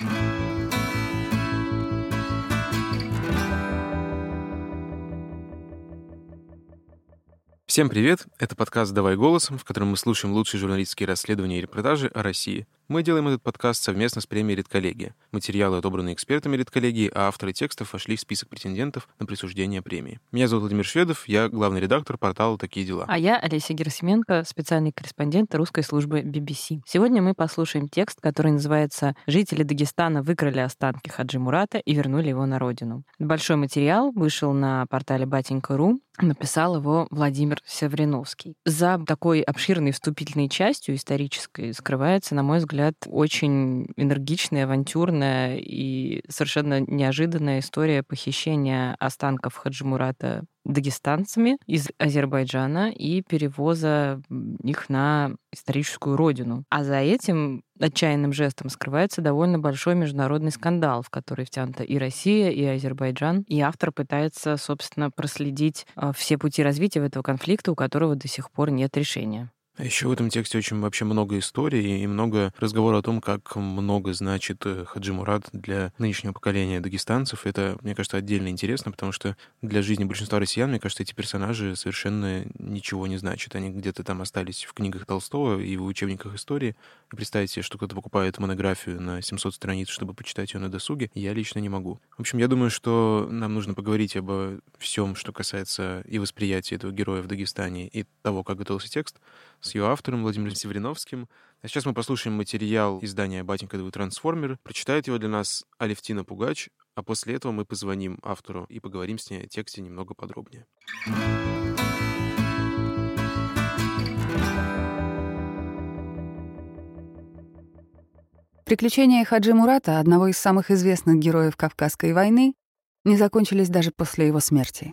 Bye. Всем привет! Это подкаст «Давай голосом», в котором мы слушаем лучшие журналистские расследования и репортажи о России. Мы делаем этот подкаст совместно с премией «Редколлегия». Материалы отобраны экспертами «Редколлегии», а авторы текстов вошли в список претендентов на присуждение премии. Меня зовут Владимир Шведов, я главный редактор портала «Такие дела». А я Олеся Герасименко, специальный корреспондент русской службы BBC. Сегодня мы послушаем текст, который называется «Жители Дагестана выкрали останки Хаджи Мурата и вернули его на родину». Большой материал вышел на портале Батенька.ру, написал его Владимир Севриновский. За такой обширной вступительной частью исторической скрывается, на мой взгляд, очень энергичная, авантюрная и совершенно неожиданная история похищения останков Хаджимурата дагестанцами из Азербайджана и перевоза их на историческую родину. А за этим отчаянным жестом скрывается довольно большой международный скандал, в который втянута и Россия, и Азербайджан. И автор пытается, собственно, проследить а, все пути развития этого конфликта, у которого до сих пор нет решения. А еще в этом тексте очень вообще много историй и много разговора о том, как много значит э, Хаджи Мурат для нынешнего поколения дагестанцев. Это, мне кажется, отдельно интересно, потому что для жизни большинства россиян, мне кажется, эти персонажи совершенно ничего не значат. Они где-то там остались в книгах Толстого и в учебниках истории. И представить себе, что кто-то покупает монографию на 700 страниц, чтобы почитать ее на досуге, я лично не могу. В общем, я думаю, что нам нужно поговорить обо всем, что касается и восприятия этого героя в Дагестане, и того, как готовился текст, с ее автором Владимиром Севериновским. А сейчас мы послушаем материал издания «Батенька Двой Трансформер». Прочитает его для нас Алевтина Пугач, а после этого мы позвоним автору и поговорим с ней о тексте немного подробнее. Приключения Хаджи Мурата, одного из самых известных героев Кавказской войны, не закончились даже после его смерти.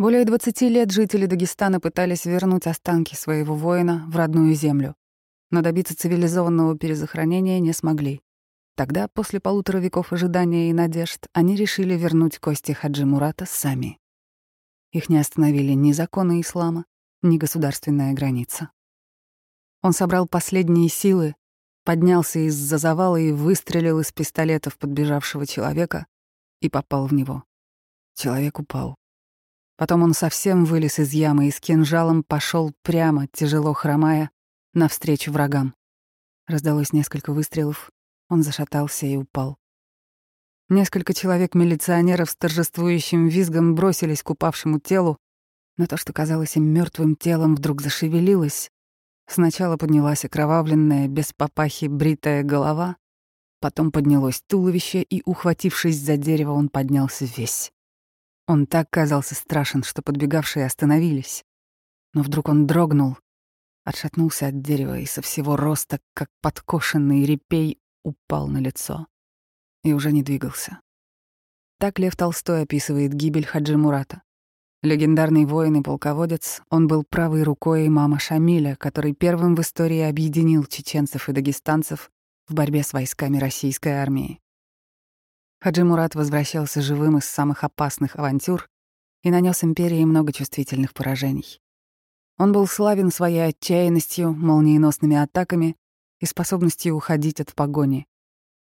Более 20 лет жители Дагестана пытались вернуть останки своего воина в родную землю, но добиться цивилизованного перезахоронения не смогли. Тогда, после полутора веков ожидания и надежд, они решили вернуть кости Хаджи Мурата сами. Их не остановили ни законы ислама, ни государственная граница. Он собрал последние силы, поднялся из-за завала и выстрелил из пистолета в подбежавшего человека и попал в него. Человек упал. Потом он совсем вылез из ямы и с кинжалом пошел прямо, тяжело хромая, навстречу врагам. Раздалось несколько выстрелов, он зашатался и упал. Несколько человек-милиционеров с торжествующим визгом бросились к упавшему телу, но то, что казалось им мертвым телом, вдруг зашевелилось. Сначала поднялась окровавленная, без папахи, бритая голова, потом поднялось туловище, и, ухватившись за дерево, он поднялся весь. Он так казался страшен, что подбегавшие остановились. Но вдруг он дрогнул, отшатнулся от дерева и со всего роста, как подкошенный репей, упал на лицо. И уже не двигался. Так Лев Толстой описывает гибель Хаджи Мурата. Легендарный воин и полководец, он был правой рукой имама Шамиля, который первым в истории объединил чеченцев и дагестанцев в борьбе с войсками российской армии. Хаджи Мурат возвращался живым из самых опасных авантюр и нанес империи много чувствительных поражений. Он был славен своей отчаянностью, молниеносными атаками и способностью уходить от погони.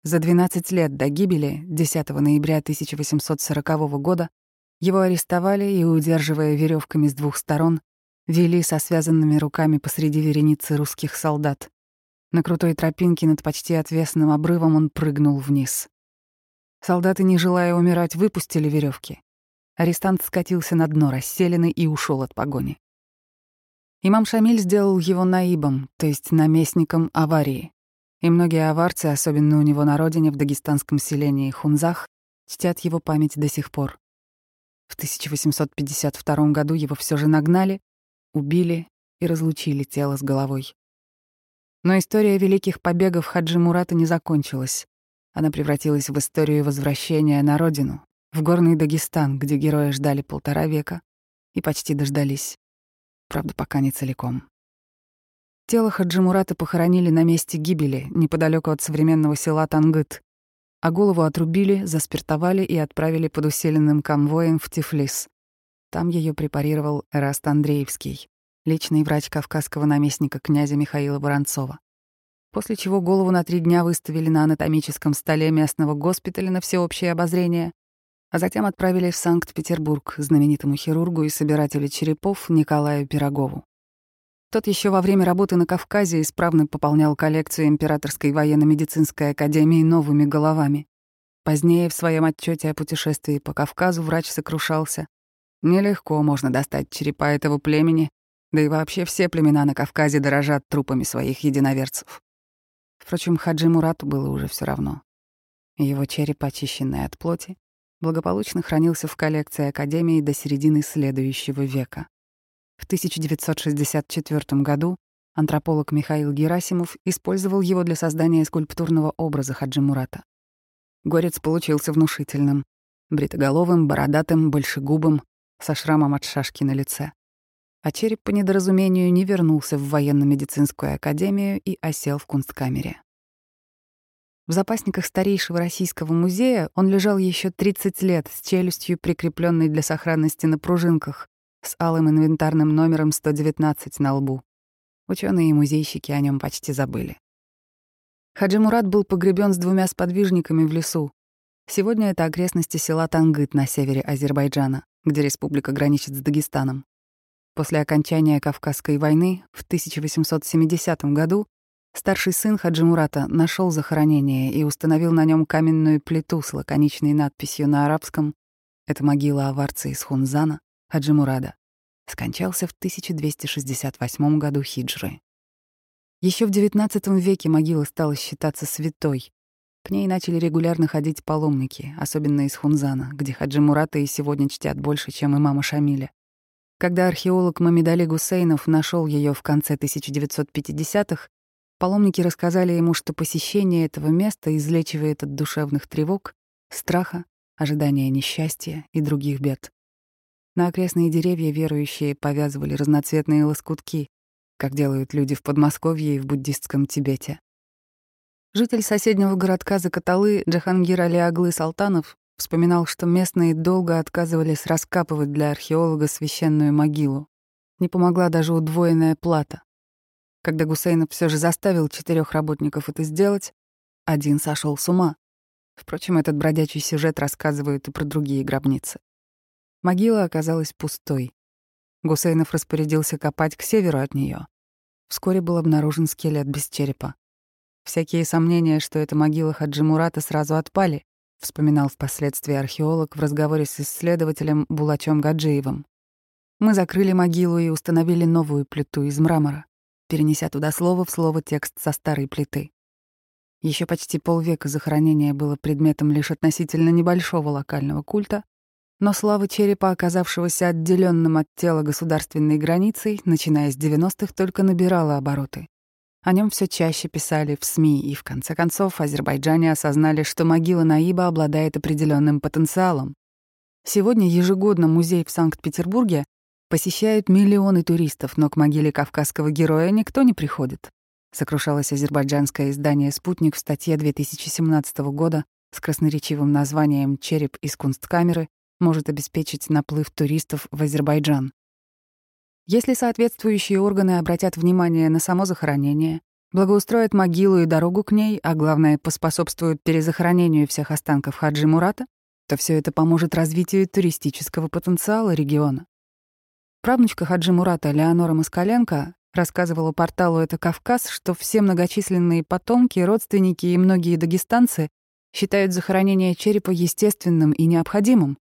За 12 лет до гибели, 10 ноября 1840 года, его арестовали и, удерживая веревками с двух сторон, вели со связанными руками посреди вереницы русских солдат. На крутой тропинке над почти отвесным обрывом он прыгнул вниз. Солдаты, не желая умирать, выпустили веревки. Арестант скатился на дно расселены и ушел от погони. Имам Шамиль сделал его наибом, то есть наместником аварии. И многие аварцы, особенно у него на родине, в дагестанском селении Хунзах, чтят его память до сих пор. В 1852 году его все же нагнали, убили и разлучили тело с головой. Но история великих побегов Хаджи Мурата не закончилась. Она превратилась в историю возвращения на родину, в горный Дагестан, где герои ждали полтора века и почти дождались. Правда, пока не целиком. Тело Хаджимурата похоронили на месте гибели, неподалеку от современного села Тангыт, а голову отрубили, заспиртовали и отправили под усиленным конвоем в Тифлис. Там ее препарировал Эраст Андреевский, личный врач кавказского наместника князя Михаила Воронцова. После чего голову на три дня выставили на анатомическом столе местного госпиталя на всеобщее обозрение, а затем отправили в Санкт-Петербург знаменитому хирургу и собирателю черепов Николаю Пирогову. Тот еще во время работы на Кавказе исправно пополнял коллекцию Императорской военно-медицинской академии новыми головами. Позднее в своем отчете о путешествии по Кавказу врач сокрушался. Нелегко можно достать черепа этого племени, да и вообще все племена на Кавказе дорожат трупами своих единоверцев. Впрочем, Хаджи Мурату было уже все равно. Его череп, очищенный от плоти, благополучно хранился в коллекции Академии до середины следующего века. В 1964 году антрополог Михаил Герасимов использовал его для создания скульптурного образа Хаджи Мурата. Горец получился внушительным, бритоголовым, бородатым, большегубым, со шрамом от шашки на лице а череп по недоразумению не вернулся в военно-медицинскую академию и осел в кунсткамере. В запасниках старейшего российского музея он лежал еще 30 лет с челюстью, прикрепленной для сохранности на пружинках, с алым инвентарным номером 119 на лбу. Ученые и музейщики о нем почти забыли. Хаджи Мурат был погребен с двумя сподвижниками в лесу. Сегодня это окрестности села Тангыт на севере Азербайджана, где республика граничит с Дагестаном. После окончания Кавказской войны в 1870 году старший сын Хаджимурата нашел захоронение и установил на нем каменную плиту с лаконичной надписью на арабском «Это могила аварца из Хунзана, Хаджимурада». Скончался в 1268 году хиджры. Еще в XIX веке могила стала считаться святой. К ней начали регулярно ходить паломники, особенно из Хунзана, где Хаджи Мурата и сегодня чтят больше, чем имама Шамиля. Когда археолог Мамедали Гусейнов нашел ее в конце 1950-х, паломники рассказали ему, что посещение этого места излечивает от душевных тревог, страха, ожидания несчастья и других бед. На окрестные деревья верующие повязывали разноцветные лоскутки, как делают люди в Подмосковье и в буддистском Тибете. Житель соседнего городка Закаталы Джахангир Али Аглы Салтанов Вспоминал, что местные долго отказывались раскапывать для археолога священную могилу. Не помогла даже удвоенная плата. Когда Гусейнов все же заставил четырех работников это сделать, один сошел с ума. Впрочем, этот бродячий сюжет рассказывают и про другие гробницы. Могила оказалась пустой. Гусейнов распорядился копать к северу от нее. Вскоре был обнаружен скелет без черепа. Всякие сомнения, что это могила Хаджи Мурата, сразу отпали вспоминал впоследствии археолог в разговоре с исследователем Булачом Гаджиевым. Мы закрыли могилу и установили новую плиту из мрамора, перенеся туда слово в слово текст со старой плиты. Еще почти полвека захоронение было предметом лишь относительно небольшого локального культа, но слава черепа, оказавшегося отделенным от тела государственной границей, начиная с 90-х, только набирала обороты. О нем все чаще писали в СМИ, и в конце концов азербайджане осознали, что могила Наиба обладает определенным потенциалом. Сегодня ежегодно музей в Санкт-Петербурге посещают миллионы туристов, но к могиле кавказского героя никто не приходит. Сокрушалось азербайджанское издание «Спутник» в статье 2017 года с красноречивым названием «Череп из кунсткамеры» может обеспечить наплыв туристов в Азербайджан. Если соответствующие органы обратят внимание на само захоронение, благоустроят могилу и дорогу к ней, а главное, поспособствуют перезахоронению всех останков Хаджи Мурата, то все это поможет развитию туристического потенциала региона. Правнучка Хаджи Мурата Леонора Москаленко рассказывала порталу «Это Кавказ», что все многочисленные потомки, родственники и многие дагестанцы считают захоронение черепа естественным и необходимым.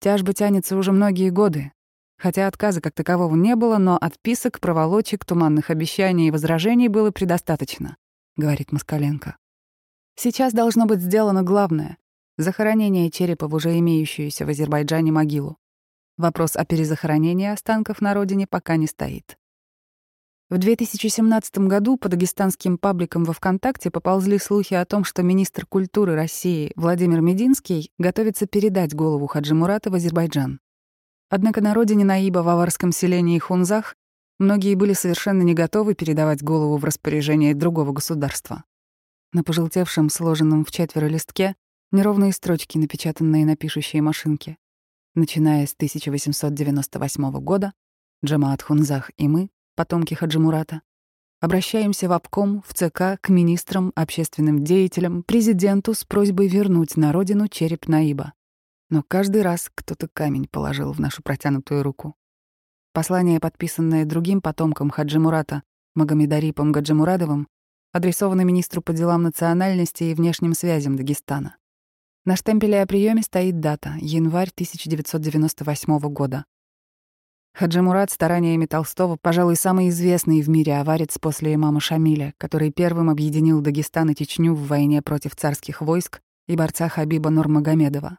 Тяжба тянется уже многие годы, Хотя отказа как такового не было, но отписок, проволочек, туманных обещаний и возражений было предостаточно, говорит Москаленко. Сейчас должно быть сделано главное — захоронение черепа в уже имеющуюся в Азербайджане могилу. Вопрос о перезахоронении останков на родине пока не стоит. В 2017 году по дагестанским пабликам во ВКонтакте поползли слухи о том, что министр культуры России Владимир Мединский готовится передать голову Хаджи Мурата в Азербайджан. Однако на родине Наиба в аварском селении Хунзах многие были совершенно не готовы передавать голову в распоряжение другого государства. На пожелтевшем, сложенном в четверо листке неровные строчки, напечатанные на пишущей машинке. Начиная с 1898 года, Джамаат Хунзах и мы, потомки Хаджимурата, Обращаемся в обком, в ЦК, к министрам, общественным деятелям, президенту с просьбой вернуть на родину череп Наиба. Но каждый раз кто-то камень положил в нашу протянутую руку. Послание, подписанное другим потомком Хаджи Мурата, Магомедарипом Гаджимурадовым, адресовано министру по делам национальности и внешним связям Дагестана. На штемпеле о приеме стоит дата — январь 1998 года. Хаджи Мурат стараниями Толстого, пожалуй, самый известный в мире аварец после имама Шамиля, который первым объединил Дагестан и Чечню в войне против царских войск и борца Хабиба Нурмагомедова.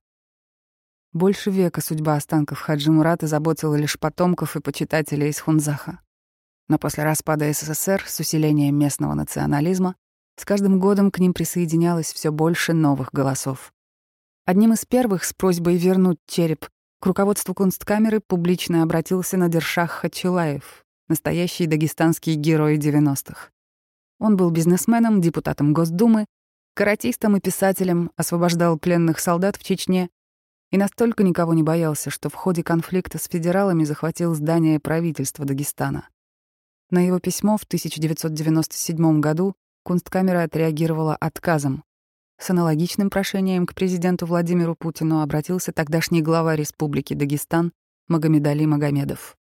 Больше века судьба останков Хаджи Мурата заботила лишь потомков и почитателей из Хунзаха. Но после распада СССР с усилением местного национализма с каждым годом к ним присоединялось все больше новых голосов. Одним из первых с просьбой вернуть череп к руководству Кунсткамеры публично обратился Надиршах Хачилаев, настоящий дагестанский герой 90-х. Он был бизнесменом, депутатом Госдумы, каратистом и писателем, освобождал пленных солдат в Чечне и настолько никого не боялся, что в ходе конфликта с федералами захватил здание правительства Дагестана. На его письмо в 1997 году Кунсткамера отреагировала отказом, с аналогичным прошением к президенту Владимиру Путину обратился тогдашний глава Республики Дагестан Магомедали Магомедов.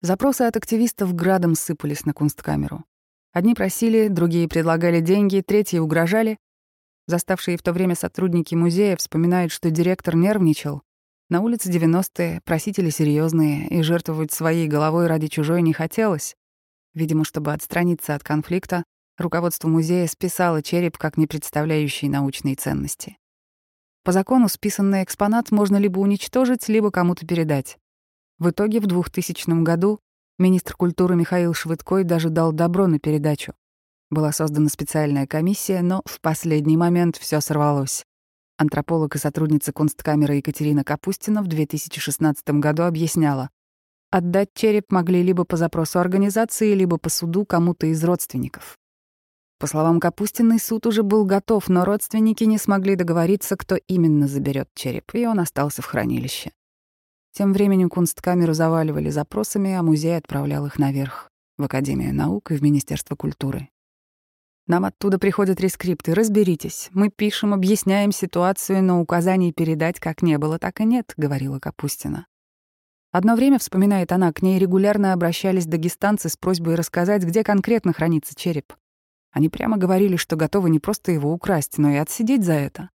Запросы от активистов градом сыпались на кунсткамеру. Одни просили, другие предлагали деньги, третьи угрожали. Заставшие в то время сотрудники музея вспоминают, что директор нервничал. На улице 90-е просители серьезные, и жертвовать своей головой ради чужой не хотелось. Видимо, чтобы отстраниться от конфликта, Руководство музея списало череп как не представляющий научной ценности. По закону списанный экспонат можно либо уничтожить, либо кому-то передать. В итоге в 2000 году министр культуры Михаил Швыдкой даже дал добро на передачу. Была создана специальная комиссия, но в последний момент все сорвалось. Антрополог и сотрудница Кунсткамеры Екатерина Капустина в 2016 году объясняла, отдать череп могли либо по запросу организации, либо по суду кому-то из родственников. По словам Капустиной, суд уже был готов, но родственники не смогли договориться, кто именно заберет череп, и он остался в хранилище. Тем временем кунсткамеру заваливали запросами, а музей отправлял их наверх, в Академию наук и в Министерство культуры. Нам оттуда приходят рескрипты. Разберитесь. Мы пишем, объясняем ситуацию, но указаний передать как не было, так и нет, говорила Капустина. Одно время, вспоминает она, к ней регулярно обращались дагестанцы с просьбой рассказать, где конкретно хранится череп. Они прямо говорили, что готовы не просто его украсть, но и отсидеть за это.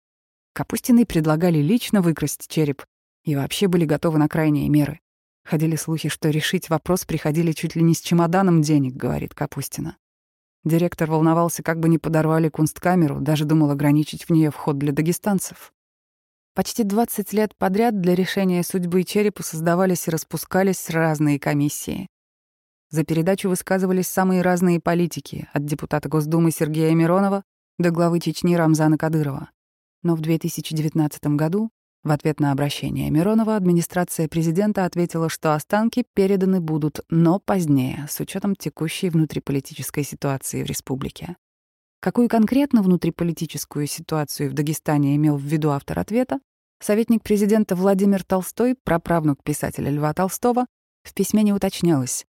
Капустины предлагали лично выкрасть череп и вообще были готовы на крайние меры. Ходили слухи, что решить вопрос приходили чуть ли не с чемоданом денег, говорит Капустина. Директор волновался, как бы не подорвали кунсткамеру, даже думал ограничить в нее вход для дагестанцев. Почти 20 лет подряд для решения судьбы черепа создавались и распускались разные комиссии. За передачу высказывались самые разные политики, от депутата Госдумы Сергея Миронова до главы Чечни Рамзана Кадырова. Но в 2019 году в ответ на обращение Миронова администрация президента ответила, что останки переданы будут, но позднее, с учетом текущей внутриполитической ситуации в республике. Какую конкретно внутриполитическую ситуацию в Дагестане имел в виду автор ответа, советник президента Владимир Толстой, праправнук писателя Льва Толстого, в письме не уточнялось.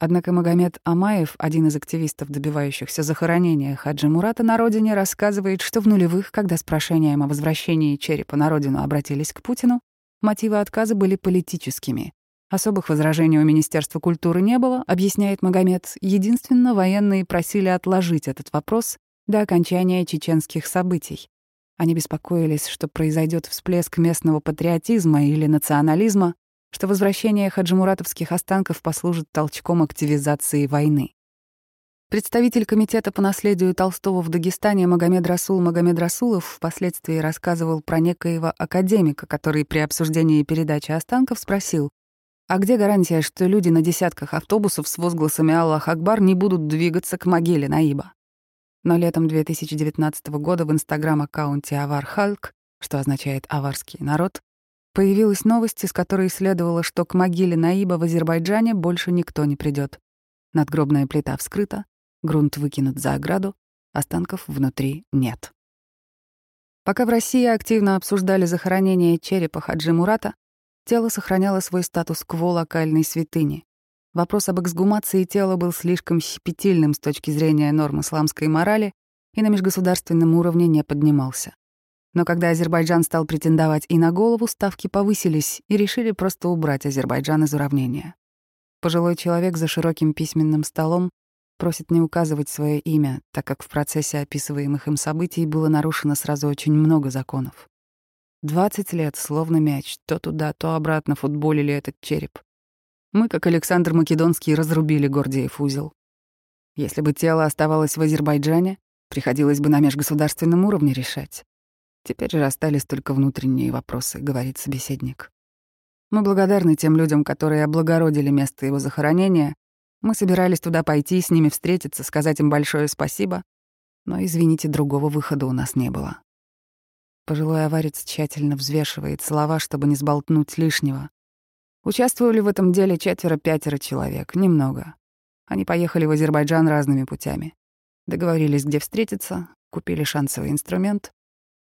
Однако Магомед Амаев, один из активистов, добивающихся захоронения Хаджи Мурата на родине, рассказывает, что в нулевых, когда с прошением о возвращении черепа на родину обратились к Путину, мотивы отказа были политическими. Особых возражений у Министерства культуры не было, объясняет Магомед. Единственно, военные просили отложить этот вопрос до окончания чеченских событий. Они беспокоились, что произойдет всплеск местного патриотизма или национализма, что возвращение хаджимуратовских останков послужит толчком активизации войны. Представитель комитета по наследию Толстого в Дагестане Магомед Расул Магомед Расулов впоследствии рассказывал про некоего академика, который при обсуждении передачи останков спросил, а где гарантия, что люди на десятках автобусов с возгласами «Аллах Акбар» не будут двигаться к могиле Наиба? Но летом 2019 года в инстаграм-аккаунте «Авар Халк», что означает «аварский народ», Появилась новость, из которой следовало, что к могиле Наиба в Азербайджане больше никто не придет. Надгробная плита вскрыта, грунт выкинут за ограду, останков внутри нет. Пока в России активно обсуждали захоронение черепа Хаджи Мурата, тело сохраняло свой статус кво локальной святыни. Вопрос об эксгумации тела был слишком щепетильным с точки зрения норм исламской морали и на межгосударственном уровне не поднимался. Но когда Азербайджан стал претендовать и на голову, ставки повысились и решили просто убрать Азербайджан из уравнения. Пожилой человек за широким письменным столом просит не указывать свое имя, так как в процессе описываемых им событий было нарушено сразу очень много законов. Двадцать лет, словно мяч, то туда, то обратно футболили этот череп. Мы, как Александр Македонский, разрубили Гордиев узел. Если бы тело оставалось в Азербайджане, приходилось бы на межгосударственном уровне решать. Теперь же остались только внутренние вопросы, говорит собеседник. Мы благодарны тем людям, которые облагородили место его захоронения. Мы собирались туда пойти, с ними встретиться, сказать им большое спасибо. Но, извините, другого выхода у нас не было. Пожилой аварец тщательно взвешивает слова, чтобы не сболтнуть лишнего. Участвовали в этом деле четверо-пятеро человек, немного. Они поехали в Азербайджан разными путями. Договорились, где встретиться, купили шансовый инструмент,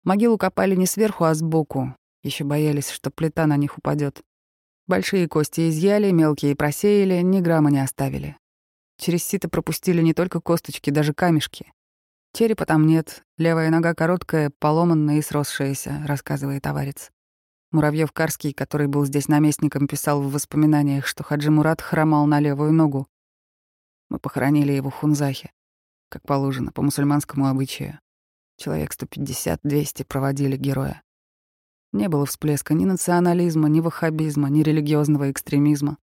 Могилу копали не сверху, а сбоку. Еще боялись, что плита на них упадет. Большие кости изъяли, мелкие просеяли, ни грамма не оставили. Через сито пропустили не только косточки, даже камешки. Черепа там нет, левая нога короткая, поломанная и сросшаяся, рассказывает товарец. Муравьев Карский, который был здесь наместником, писал в воспоминаниях, что Хаджи Мурат хромал на левую ногу. Мы похоронили его в Хунзахе, как положено, по мусульманскому обычаю. Человек 150-200 проводили героя. Не было всплеска ни национализма, ни ваххабизма, ни религиозного экстремизма.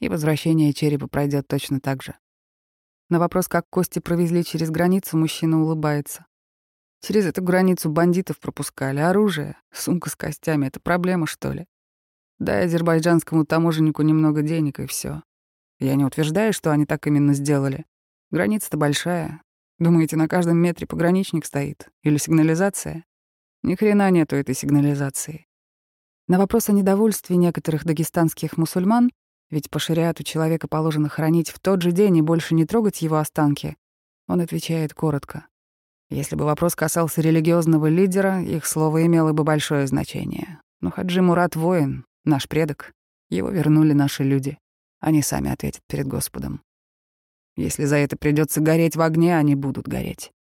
И возвращение черепа пройдет точно так же. На вопрос, как кости провезли через границу, мужчина улыбается. Через эту границу бандитов пропускали, оружие, сумка с костями — это проблема, что ли? Дай азербайджанскому таможеннику немного денег, и все. Я не утверждаю, что они так именно сделали. Граница-то большая, Думаете, на каждом метре пограничник стоит? Или сигнализация? Ни хрена нету этой сигнализации. На вопрос о недовольстве некоторых дагестанских мусульман, ведь по шариату человека положено хранить в тот же день и больше не трогать его останки, он отвечает коротко. Если бы вопрос касался религиозного лидера, их слово имело бы большое значение. Но Хаджи Мурат — воин, наш предок. Его вернули наши люди. Они сами ответят перед Господом. Если за это придется гореть в огне, они будут гореть.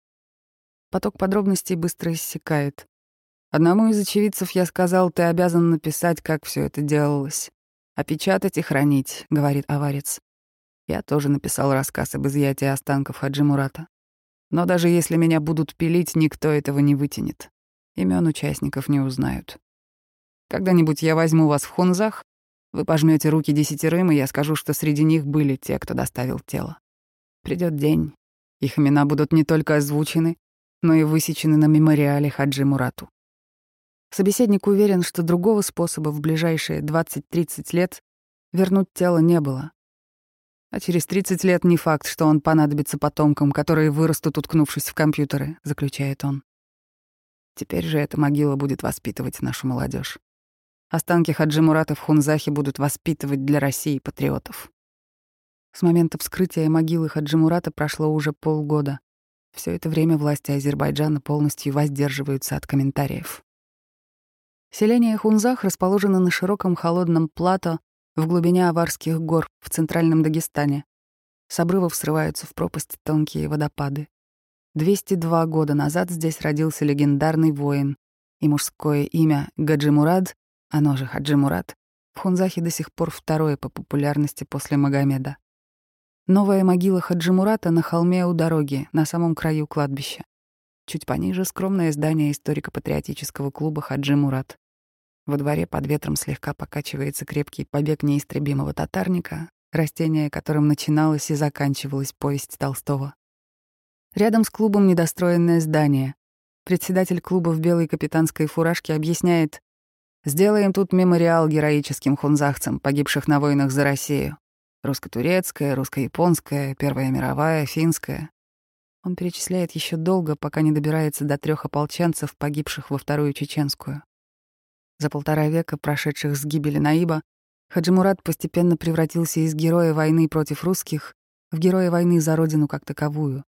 Поток подробностей быстро иссякает. Одному из очевидцев я сказал, ты обязан написать, как все это делалось. «Опечатать и хранить», — говорит аварец. Я тоже написал рассказ об изъятии останков Хаджи Мурата. Но даже если меня будут пилить, никто этого не вытянет. Имен участников не узнают. Когда-нибудь я возьму вас в хунзах, вы пожмете руки десятерым, и я скажу, что среди них были те, кто доставил тело. Придет день, их имена будут не только озвучены, но и высечены на мемориале Хаджи Мурату. Собеседник уверен, что другого способа в ближайшие 20-30 лет вернуть тело не было. А через 30 лет не факт, что он понадобится потомкам, которые вырастут, уткнувшись в компьютеры, заключает он. Теперь же эта могила будет воспитывать нашу молодежь. Останки Хаджи Мурата в Хунзахе будут воспитывать для России патриотов. С момента вскрытия могилы Хаджимурата прошло уже полгода. Все это время власти Азербайджана полностью воздерживаются от комментариев. Селение Хунзах расположено на широком холодном плато в глубине Аварских гор в центральном Дагестане. С обрывов срываются в пропасть тонкие водопады. 202 года назад здесь родился легендарный воин, и мужское имя Гаджимурад, оно же Хаджимурат, в Хунзахе до сих пор второе по популярности после Магомеда. Новая могила Хаджимурата на холме у дороги, на самом краю кладбища. Чуть пониже скромное здание историко-патриотического клуба Хаджи Мурат. Во дворе под ветром слегка покачивается крепкий побег неистребимого татарника, растение которым начиналось и заканчивалась повесть Толстого. Рядом с клубом недостроенное здание. Председатель клуба в белой капитанской фуражке объясняет, «Сделаем тут мемориал героическим хунзахцам, погибших на войнах за Россию. Русско-турецкая, русско-японская, Первая мировая, финская. Он перечисляет еще долго, пока не добирается до трех ополченцев, погибших во Вторую Чеченскую. За полтора века, прошедших с гибели Наиба, Хаджимурат постепенно превратился из героя войны против русских в героя войны за родину как таковую.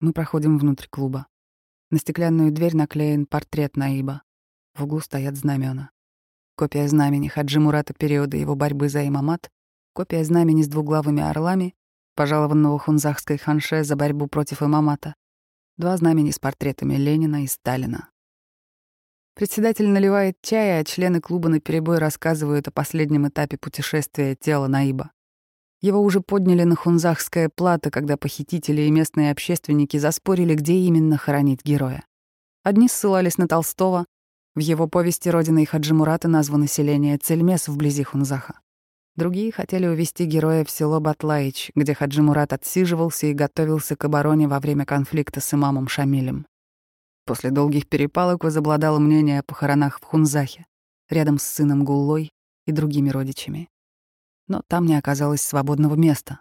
Мы проходим внутрь клуба. На стеклянную дверь наклеен портрет Наиба. В углу стоят знамена. Копия знамени Хаджимурата периода его борьбы за имамат копия знамени с двуглавыми орлами, пожалованного хунзахской ханше за борьбу против имамата, два знамени с портретами Ленина и Сталина. Председатель наливает чай, а члены клуба наперебой рассказывают о последнем этапе путешествия тела Наиба. Его уже подняли на хунзахское плато, когда похитители и местные общественники заспорили, где именно хоронить героя. Одни ссылались на Толстого. В его повести родиной Хаджимурата названо селение Цельмес вблизи Хунзаха. Другие хотели увезти героя в село Батлаич, где Хаджимурат отсиживался и готовился к обороне во время конфликта с имамом Шамилем. После долгих перепалок возобладало мнение о похоронах в Хунзахе, рядом с сыном Гуллой и другими родичами. Но там не оказалось свободного места.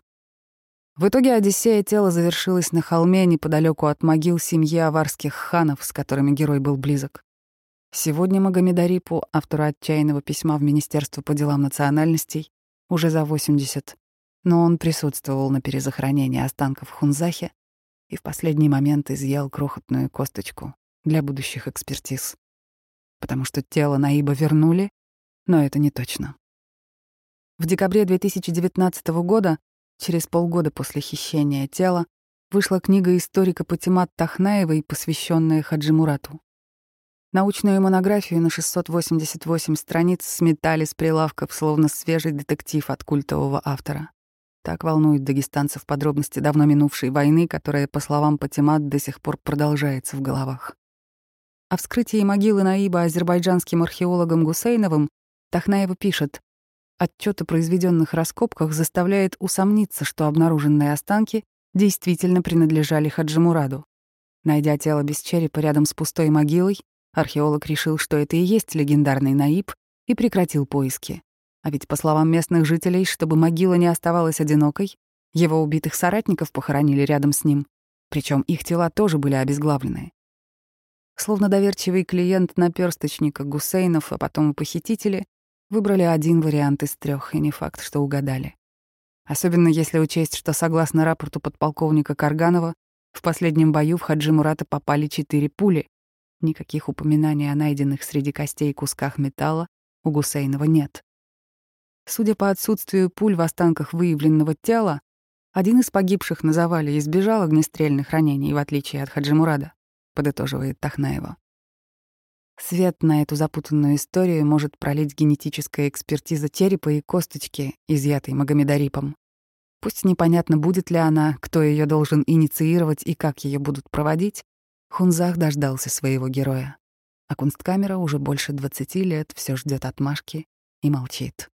В итоге Одиссея тела завершилась на холме неподалеку от могил семьи аварских ханов, с которыми герой был близок. Сегодня Магомедарипу, автору отчаянного письма в Министерство по делам национальностей, уже за 80, но он присутствовал на перезахоронении останков в Хунзахе и в последний момент изъял крохотную косточку для будущих экспертиз. Потому что тело Наиба вернули, но это не точно. В декабре 2019 года, через полгода после хищения тела, вышла книга историка Патимат Тахнаевой, посвященная Хаджи Мурату. Научную монографию на 688 страниц сметали с прилавков, словно свежий детектив от культового автора. Так волнуют дагестанцев подробности давно минувшей войны, которая, по словам Патимат, до сих пор продолжается в головах. О вскрытии могилы Наиба азербайджанским археологом Гусейновым Тахнаева пишет, «Отчет о произведенных раскопках заставляет усомниться, что обнаруженные останки действительно принадлежали Хаджимураду. Найдя тело без черепа рядом с пустой могилой, Археолог решил, что это и есть легендарный Наиб, и прекратил поиски. А ведь, по словам местных жителей, чтобы могила не оставалась одинокой, его убитых соратников похоронили рядом с ним, причем их тела тоже были обезглавлены. Словно доверчивый клиент наперсточника Гусейнов, а потом и похитители, выбрали один вариант из трех, и не факт, что угадали. Особенно если учесть, что, согласно рапорту подполковника Карганова, в последнем бою в Хаджи Мурата попали четыре пули, Никаких упоминаний о найденных среди костей кусках металла у Гусейнова нет. Судя по отсутствию пуль в останках выявленного тела, один из погибших на завале избежал огнестрельных ранений, в отличие от Хаджимурада, подытоживает Тахнаева. Свет на эту запутанную историю может пролить генетическая экспертиза черепа и косточки, изъятой Магомедарипом. Пусть непонятно, будет ли она, кто ее должен инициировать и как ее будут проводить, Хунзах дождался своего героя, а кунсткамера уже больше 20 лет все ждет отмашки и молчит.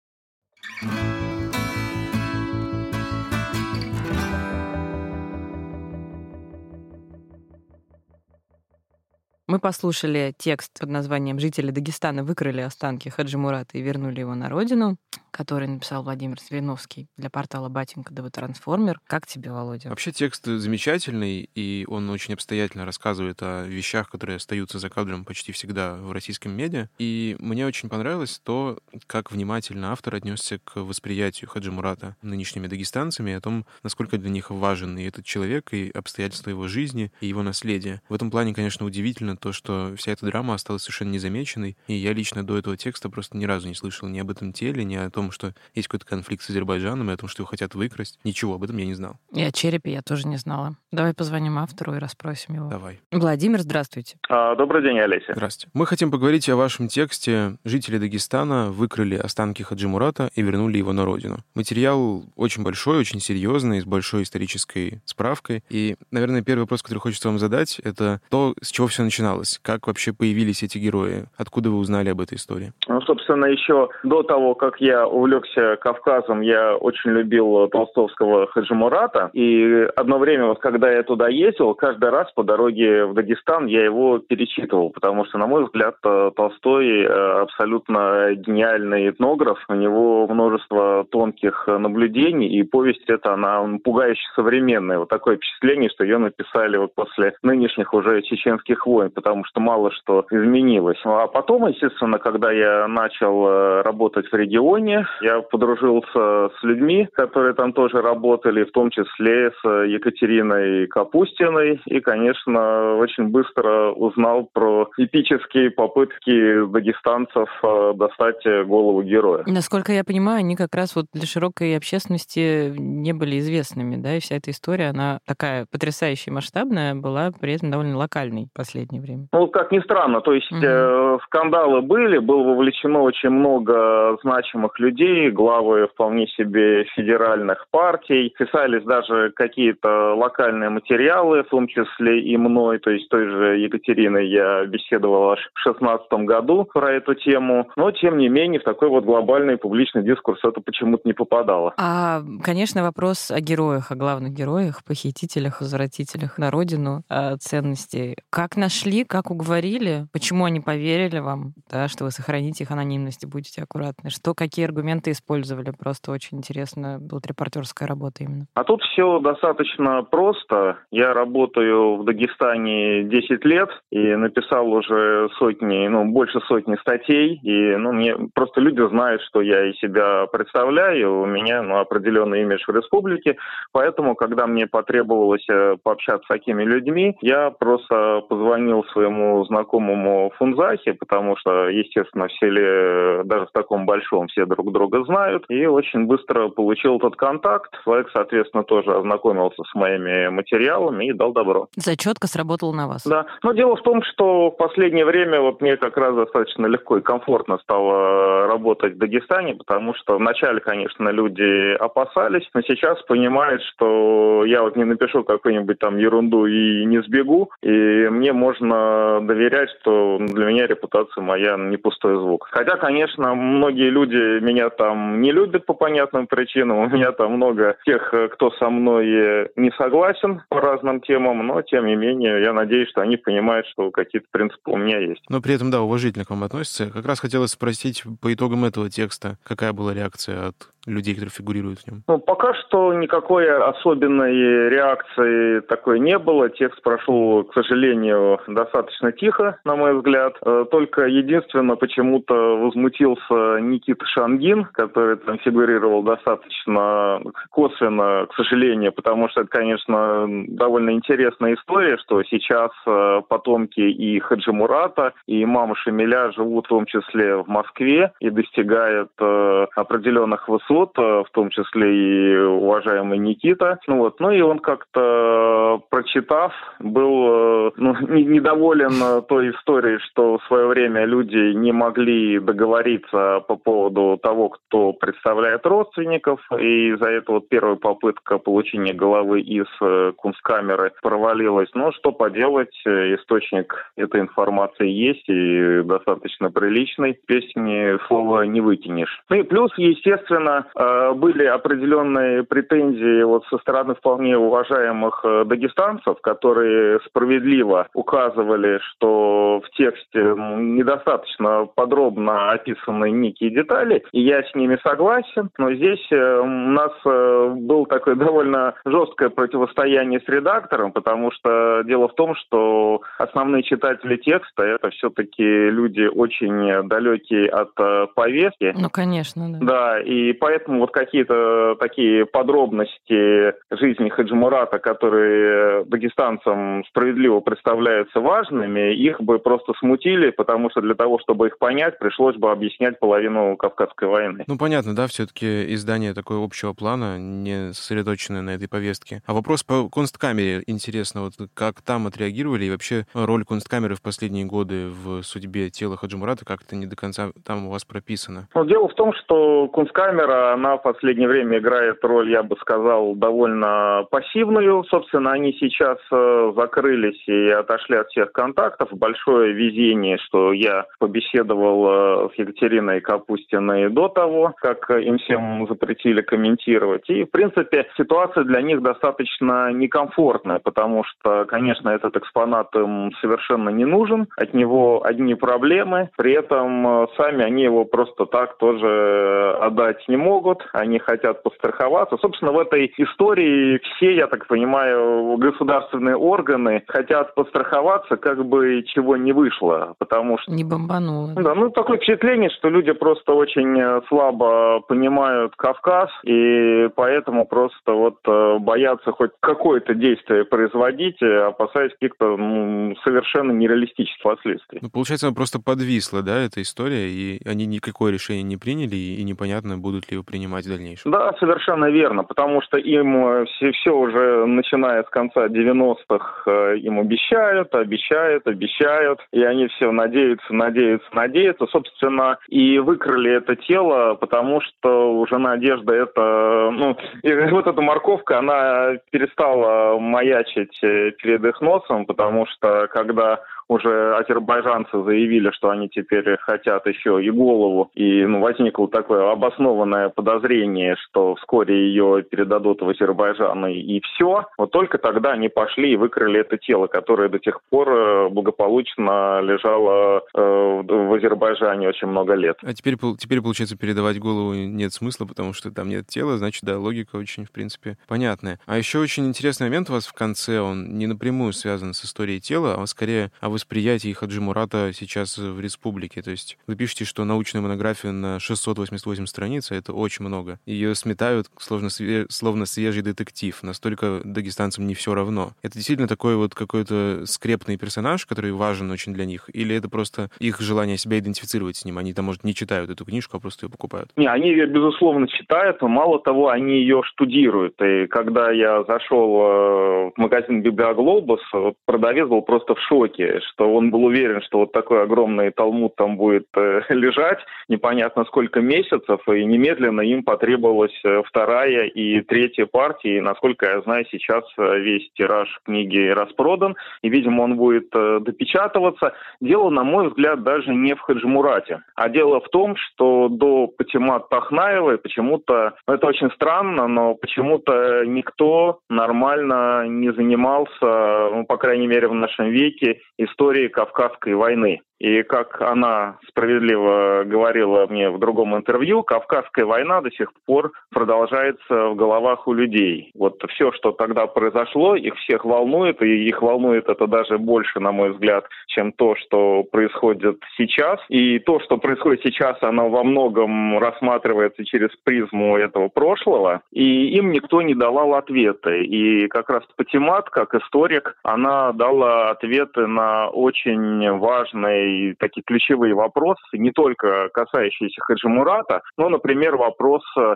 Мы послушали текст под названием «Жители Дагестана выкрали останки Хаджи Мурата и вернули его на родину» который написал Владимир Свириновский для портала Батенька ДВ Трансформер. Как тебе, Володя? Вообще текст замечательный, и он очень обстоятельно рассказывает о вещах, которые остаются за кадром почти всегда в российском медиа. И мне очень понравилось то, как внимательно автор отнесся к восприятию Хаджи Мурата нынешними дагестанцами, о том, насколько для них важен и этот человек, и обстоятельства его жизни, и его наследие. В этом плане, конечно, удивительно то, что вся эта драма осталась совершенно незамеченной, и я лично до этого текста просто ни разу не слышал ни об этом теле, ни о том, том, что есть какой-то конфликт с Азербайджаном, и о том, что его хотят выкрасть. Ничего об этом я не знал. И о черепе я тоже не знала. Давай позвоним автору и расспросим его. Давай. Владимир, здравствуйте. А, добрый день, Олеся. Здравствуйте. Мы хотим поговорить о вашем тексте «Жители Дагестана выкрали останки Хаджи Мурата и вернули его на родину». Материал очень большой, очень серьезный, с большой исторической справкой. И, наверное, первый вопрос, который хочется вам задать, это то, с чего все начиналось. Как вообще появились эти герои? Откуда вы узнали об этой истории? Ну, собственно, еще до того, как я увлекся Кавказом, я очень любил толстовского Хаджимурата. И одно время, вот когда я туда ездил, каждый раз по дороге в Дагестан я его перечитывал, потому что, на мой взгляд, Толстой э, абсолютно гениальный этнограф. У него множество тонких наблюдений, и повесть эта, она пугающе современная. Вот такое впечатление, что ее написали вот после нынешних уже чеченских войн, потому что мало что изменилось. А потом, естественно, когда я начал э, работать в регионе. Я подружился с людьми, которые там тоже работали, в том числе с Екатериной Капустиной. И, конечно, очень быстро узнал про эпические попытки дагестанцев э, достать голову героя. Насколько я понимаю, они как раз вот для широкой общественности не были известными, да, и вся эта история, она такая потрясающая масштабная, была при этом довольно локальной в последнее время. Ну, как ни странно, то есть угу. э, скандалы были, было вовлечено очень много значимых людей, главы вполне себе федеральных партий, писались даже какие-то локальные материалы, в том числе и мной, то есть той же Екатериной я беседовал аж в 2016 году про эту тему, но тем не менее в такой вот глобальный публичный дискурс это почему-то не попадало. А, конечно, вопрос о героях, о главных героях, похитителях, возвратителях на родину ценностей. Как нашли, как уговорили, почему они поверили вам, да, что вы сохраните их анонимность и будете аккуратны? Что, какие аргументы использовали? Просто очень интересно, вот репортерская работа именно. А тут все достаточно просто. Я работаю в Дагестане 10 лет и написал уже сотни, ну, больше сотни статей. И, ну, мне просто люди знают, что я из себя представляю. У меня, ну, определенный имидж в республике. Поэтому, когда мне потребовалось э, пообщаться с такими людьми, я просто позвонил своему знакомому Фунзахе, потому что, естественно, в селе, даже в таком большом, все друг друга знают. И очень быстро получил этот контакт. Человек, соответственно, тоже ознакомился с моими материалами и дал добро. Зачетка сработала на вас. Да. Но дело в том, что в последнее время вот мне как раз достаточно легко и комфортно стало работать в Дагестане, потому что вначале, конечно, люди опасались, но сейчас понимают, что я вот не напишу какую-нибудь там ерунду и не сбегу, и мне можно доверять, что для меня репутация моя не пустой звук. Хотя, конечно, многие люди меня там не любят по понятным причинам, у меня там много тех, кто со мной не согласен по разным темам, но, тем не менее, я надеюсь, что они понимают, что какие-то принципы у меня есть. Но при этом, да, уважительно к вам относятся. Как раз хотелось спросить по итогам этого текста, какая была реакция от людей, которые фигурируют в нем? Ну, пока что никакой особенной реакции такой не было. Текст прошел, к сожалению, достаточно тихо, на мой взгляд. Э, только единственно почему-то возмутился Никита Шангин, который там фигурировал достаточно косвенно, к сожалению, потому что это, конечно, довольно интересная история, что сейчас э, потомки и Хаджи Мурата, и мама Шамиля живут в том числе в Москве и достигают э, определенных высот высот, в том числе и уважаемый Никита. Ну вот, ну и он как-то прочитав, был ну, недоволен той историей, что в свое время люди не могли договориться по поводу того, кто представляет родственников, и за это вот первая попытка получения головы из э, кунсткамеры провалилась. Но что поделать, источник этой информации есть и достаточно приличный. Песни слова не вытянешь. Ну и плюс, естественно, Э, были определенные претензии вот со стороны вполне уважаемых э, дагестанцев, которые справедливо указывали, что в тексте недостаточно подробно описаны некие детали, и я с ними согласен. Но здесь э, у нас был такое довольно жесткое противостояние с редактором, потому что дело в том, что основные читатели текста это все-таки люди очень далекие от повестки. Ну, конечно, да. Да, и поэтому поэтому вот какие-то такие подробности жизни Хаджимурата, которые дагестанцам справедливо представляются важными, их бы просто смутили, потому что для того, чтобы их понять, пришлось бы объяснять половину Кавказской войны. Ну, понятно, да, все-таки издание такое общего плана, не сосредоточенное на этой повестке. А вопрос по Кунсткамере интересно, вот как там отреагировали и вообще роль Кунсткамеры в последние годы в судьбе тела Хаджимурата, как это не до конца там у вас прописано? Ну, дело в том, что Кунсткамера она в последнее время играет роль, я бы сказал, довольно пассивную. Собственно, они сейчас э, закрылись и отошли от всех контактов. Большое везение, что я побеседовал э, с Екатериной Капустиной до того, как им всем запретили комментировать. И, в принципе, ситуация для них достаточно некомфортная, потому что, конечно, этот экспонат им совершенно не нужен, от него одни проблемы, при этом э, сами они его просто так тоже отдать не могут они хотят постраховаться. Собственно, в этой истории все, я так понимаю, государственные органы хотят постраховаться, как бы чего не вышло, потому что... Не бомбануло. Да, ну такое впечатление, что люди просто очень э, слабо понимают Кавказ, и поэтому просто вот э, боятся хоть какое-то действие производить, опасаясь каких-то ну, совершенно нереалистических последствий. Ну, получается, она просто подвисла, да, эта история, и они никакое решение не приняли, и непонятно, будут ли его принимать в дальнейшем. Да, совершенно верно, потому что им э, все, все уже, начиная с конца 90-х, э, им обещают, обещают, обещают, и они все надеются, надеются, надеются. Собственно, и выкрали это тело, потому что уже надежда это, ну, и вот эта морковка, она перестала маячить э, перед их носом, потому что когда уже азербайджанцы заявили, что они теперь хотят еще и голову, и ну, возникло такое обоснованное подозрение, что вскоре ее передадут в Азербайджан, и все. Вот только тогда они пошли и выкрали это тело, которое до тех пор э, благополучно лежало э, в Азербайджане очень много лет. А теперь, теперь, получается, передавать голову нет смысла, потому что там нет тела, значит, да, логика очень, в принципе, понятная. А еще очень интересный момент у вас в конце, он не напрямую связан с историей тела, а скорее о восприятии Хаджи Мурата сейчас в республике. То есть вы пишете, что научная монография на 688 страниц, а это очень много. Ее сметают словно, све- словно свежий детектив. Настолько дагестанцам не все равно. Это действительно такой вот какой-то скрепный персонаж, который важен очень для них? Или это просто их желание себя идентифицировать с ним? Они там, может, не читают эту книжку, а просто ее покупают? Не, они ее, безусловно, читают, но мало того, они ее штудируют. И когда я зашел э, в магазин Библиоглобус, продавец был просто в шоке, что он был уверен, что вот такой огромный талмуд там будет э, лежать непонятно сколько месяцев, и немедленно им потребовалась э, вторая и третья партии. И, насколько я знаю, сейчас э, весь тираж книги распродан, и, видимо, он будет допечатываться. Дело, на мой взгляд, даже не в Хаджимурате, а дело в том, что до Патимат Тахнаевой почему-то, ну, это очень странно, но почему-то никто нормально не занимался, ну, по крайней мере, в нашем веке, истории Кавказской войны. И как она справедливо говорила мне в другом интервью, Кавказская война до сих пор продолжается в головах у людей. Вот все, что тогда произошло, их всех волнует, и их волнует это даже больше, на мой взгляд, чем то, что происходит сейчас. И то, что происходит сейчас, оно во многом рассматривается через призму этого прошлого, и им никто не давал ответы. И как раз Патимат, как историк, она дала ответы на очень важные такие ключевые вопросы, не только касающиеся Хаджимурата, но, например, вопрос, э,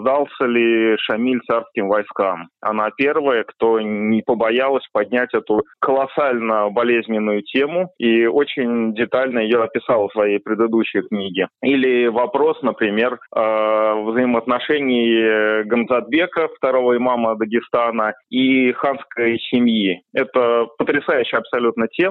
сдался ли Шамиль царским войскам. Она первая, кто не побоялась поднять эту колоссально болезненную тему и очень детально ее описала в своей предыдущей книге. Или вопрос, например, э, взаимоотношений Гамзатбека, второго имама Дагестана, и ханской семьи. Это потрясающая абсолютно тема,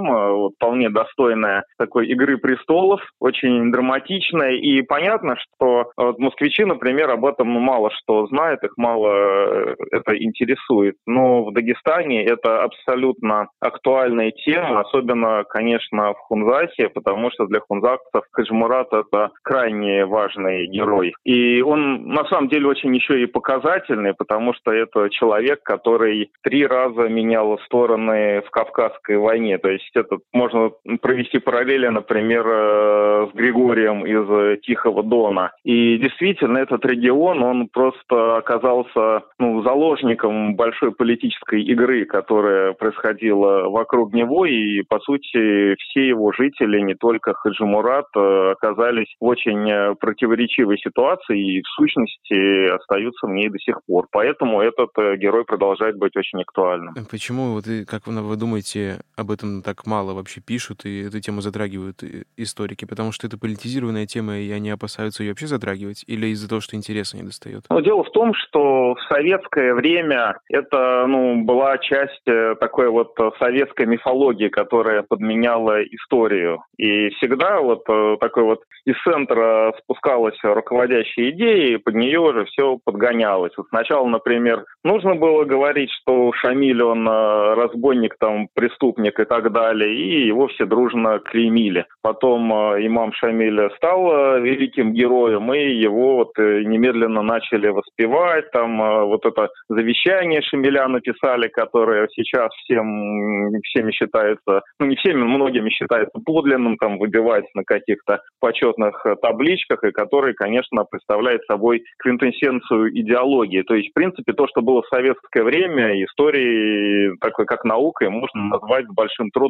вполне достойная такой «Игры престолов», очень драматичная. И понятно, что вот, москвичи, например, об этом мало что знают, их мало э, это интересует. Но в Дагестане это абсолютно актуальная тема, особенно, конечно, в Хунзасе, потому что для хунзакцев Хаджмурат — это крайне важный герой. И он, на самом деле, очень еще и показательный, потому что это человек, который три раза менял стороны в Кавказской войне. То есть это можно провести параллели, например, э, с Григорием из Тихого Дона. И действительно, этот регион, он просто оказался ну, заложником большой политической игры, которая происходила вокруг него, и, по сути, все его жители, не только Хаджимурат, э, оказались в очень э, противоречивой ситуации и, в сущности, остаются в ней до сих пор. Поэтому этот герой продолжает быть очень актуальным. Почему, вот, как вы думаете, об этом так мало вообще пишут, и эту тему затрагивают историки? Потому что это политизированная тема, и они опасаются ее вообще затрагивать? Или из-за того, что интереса не достает? Ну, дело в том, что в советское время это ну, была часть э, такой вот советской мифологии, которая подменяла историю. И всегда вот э, такой вот из центра спускалась руководящая идея, и под нее уже все подгонялось. Вот сначала, например, нужно было говорить, что Шамиль, он э, разбойник, там, преступник и так далее, писали, и его все дружно клеймили. Потом э, имам Шамиль стал э, великим героем, и его вот немедленно начали воспевать. Там вот это завещание Шамиля написали, которое сейчас всем, всеми считается, ну не всеми, многими считается подлинным, там выбивается на каких-то почетных табличках, и который, конечно, представляет собой квинтэссенцию идеологии. То есть, в принципе, то, что было в советское время, истории такой как наукой, можно назвать большим трудом.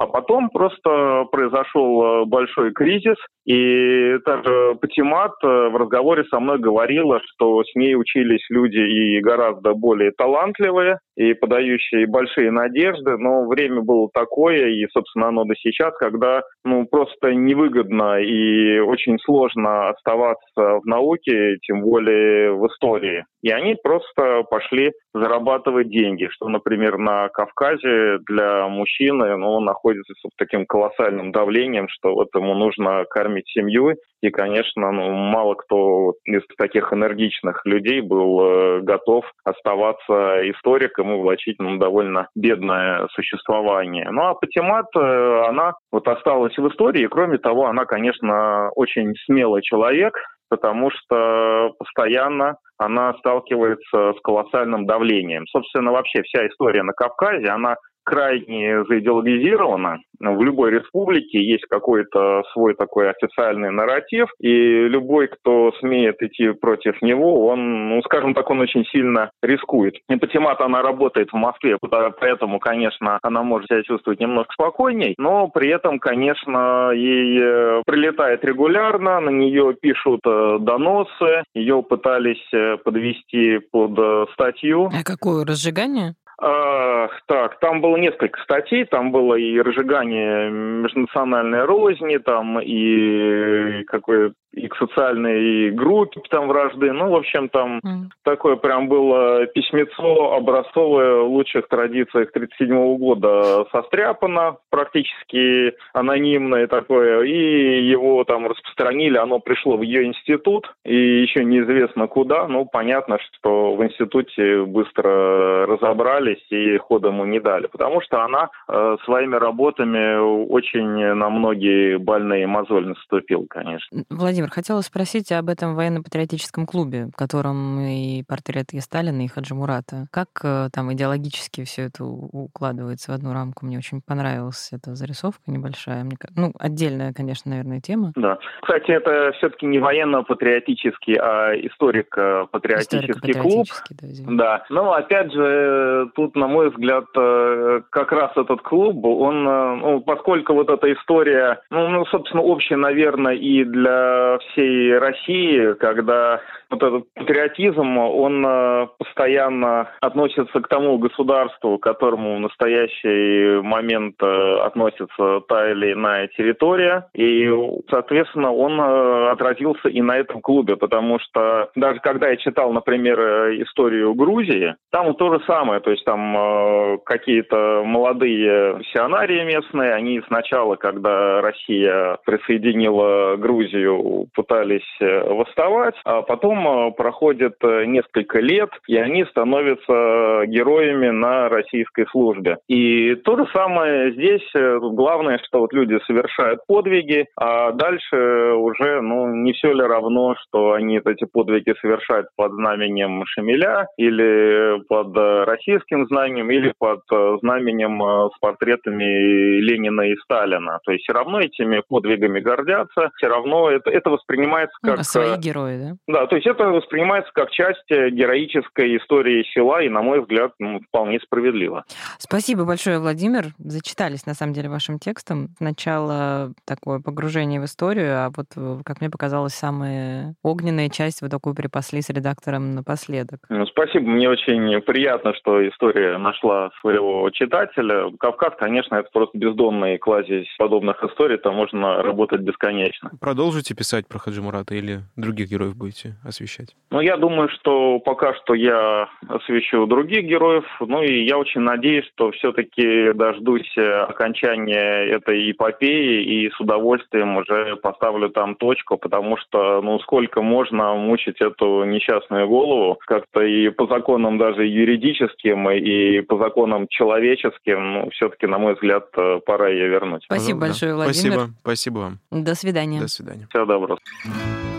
А потом просто произошел э, большой кризис, и также Патимат э, в разговоре со мной говорила, что с ней учились люди и гораздо более талантливые, и подающие большие надежды, но время было такое, и, собственно, оно до сейчас, когда ну, просто невыгодно и очень сложно оставаться в науке, тем более в истории. И они просто пошли зарабатывать деньги, что, например, на Кавказе для мужчины ну, он находится под таким колоссальным давлением, что вот ему нужно кормить семью, и, конечно, ну, мало кто из таких энергичных людей был э, готов оставаться историком и влачить ну, довольно бедное существование. Ну а Патимат, э, она вот осталась в истории, кроме того, она, конечно, очень смелый человек, потому что постоянно она сталкивается с колоссальным давлением. Собственно, вообще вся история на Кавказе, она крайне заидеологизировано. В любой республике есть какой-то свой такой официальный нарратив, и любой, кто смеет идти против него, он, ну, скажем так, он очень сильно рискует. И Патимат, она работает в Москве, поэтому, конечно, она может себя чувствовать немножко спокойней, но при этом, конечно, ей э, прилетает регулярно, на нее пишут э, доносы, ее пытались э, подвести под статью. А какое разжигание? Так, там было несколько статей, там было и разжигание межнациональной розни, там и какое и к социальной группе там вражды. Ну, в общем, там mm. такое прям было письмецо образцовое в лучших традициях 1937 года состряпано, практически анонимное такое, и его там распространили, оно пришло в ее институт, и еще неизвестно куда, ну, понятно, что в институте быстро разобрались и хода ему не дали, потому что она э, своими работами очень на многие больные мозоли наступила, конечно. Владимир Владимир, хотела спросить об этом военно-патриотическом клубе, в котором и портрет и Сталина, и Хаджи Мурата. Как э, там идеологически все это укладывается в одну рамку? Мне очень понравилась эта зарисовка небольшая. Мне, ну, отдельная, конечно, наверное, тема. Да. Кстати, это все-таки не военно-патриотический, а историко-патриотический клуб. Да, да. Но, опять же, тут, на мой взгляд, э, как раз этот клуб, он, э, ну, поскольку вот эта история, ну, ну собственно, общая, наверное, и для всей России, когда вот этот патриотизм, он э, постоянно относится к тому государству, к которому в настоящий момент э, относится та или иная территория. И, соответственно, он э, отразился и на этом клубе, потому что даже когда я читал, например, историю Грузии, там то же самое, то есть там какие-то молодые миссионарии местные, они сначала, когда Россия присоединила Грузию, пытались восставать, а потом Э, проходит э, несколько лет, и они становятся героями на российской службе. И то же самое здесь. Э, главное, что вот люди совершают подвиги, а дальше уже, ну, не все ли равно, что они эти подвиги совершают под знаменем Шамиля или под российским знаменем, или под знаменем с портретами Ленина и Сталина. То есть все равно этими подвигами гордятся, все равно это, это воспринимается ну, как... Ну, свои герои, да? Да, то есть это воспринимается как часть э, героической истории села и, на мой взгляд, ну, вполне справедливо. Спасибо большое, Владимир. Зачитались, на самом деле, вашим текстом. Сначала такое погружение в историю, а вот, э, как мне показалось, самая огненная часть вы такую припасли с редактором напоследок. Ну, спасибо. Мне очень приятно, что история нашла своего читателя. Кавказ, конечно, это просто бездонный кладезь подобных историй, там можно работать бесконечно. Продолжите писать читать про Хаджи Мурата или других героев будете освещать? Ну, я думаю, что пока что я освещу других героев. Ну, и я очень надеюсь, что все-таки дождусь окончания этой эпопеи и с удовольствием уже поставлю там точку, потому что, ну, сколько можно мучить эту несчастную голову, как-то и по законам даже юридическим, и по законам человеческим, ну, все-таки, на мой взгляд, пора ее вернуть. Спасибо большое, Владимир. Спасибо, спасибо вам. До свидания. До свидания. Всего dobro.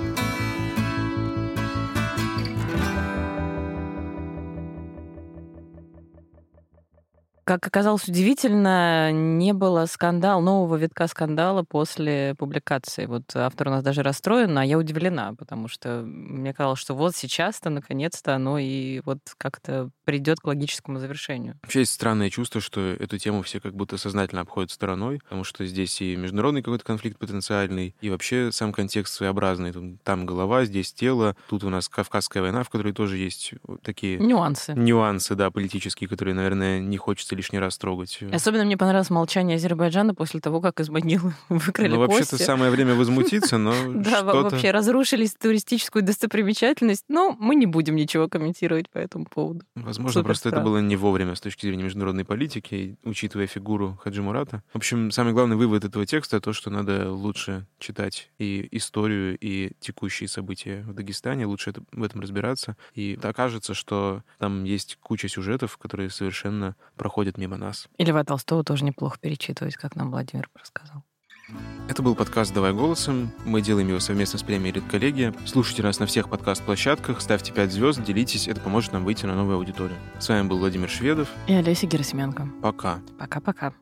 Как оказалось удивительно, не было скандала, нового витка скандала после публикации. Вот автор у нас даже расстроен, а я удивлена, потому что мне казалось, что вот сейчас-то, наконец-то, оно и вот как-то придет к логическому завершению. Вообще есть странное чувство, что эту тему все как будто сознательно обходят стороной, потому что здесь и международный какой-то конфликт потенциальный, и вообще сам контекст своеобразный. Там голова, здесь тело, тут у нас Кавказская война, в которой тоже есть такие... Нюансы. Нюансы, да, политические, которые, наверное, не хочется хочется лишний раз трогать. Особенно мне понравилось молчание Азербайджана после того, как из могилы выкрали Ну, вообще-то самое время возмутиться, но Да, вообще разрушились туристическую достопримечательность, но мы не будем ничего комментировать по этому поводу. Возможно, просто это было не вовремя с точки зрения международной политики, учитывая фигуру Хаджи Мурата. В общем, самый главный вывод этого текста — то, что надо лучше читать и историю, и текущие события в Дагестане, лучше это, в этом разбираться. И окажется, что там есть куча сюжетов, которые совершенно проходят проходит мимо нас. И Льва Толстого тоже неплохо перечитывать, как нам Владимир рассказал. Это был подкаст «Давай голосом». Мы делаем его совместно с премией «Редколлегия». Слушайте нас на всех подкаст-площадках, ставьте 5 звезд, делитесь, это поможет нам выйти на новую аудиторию. С вами был Владимир Шведов. И Олеся Герасименко. Пока. Пока-пока.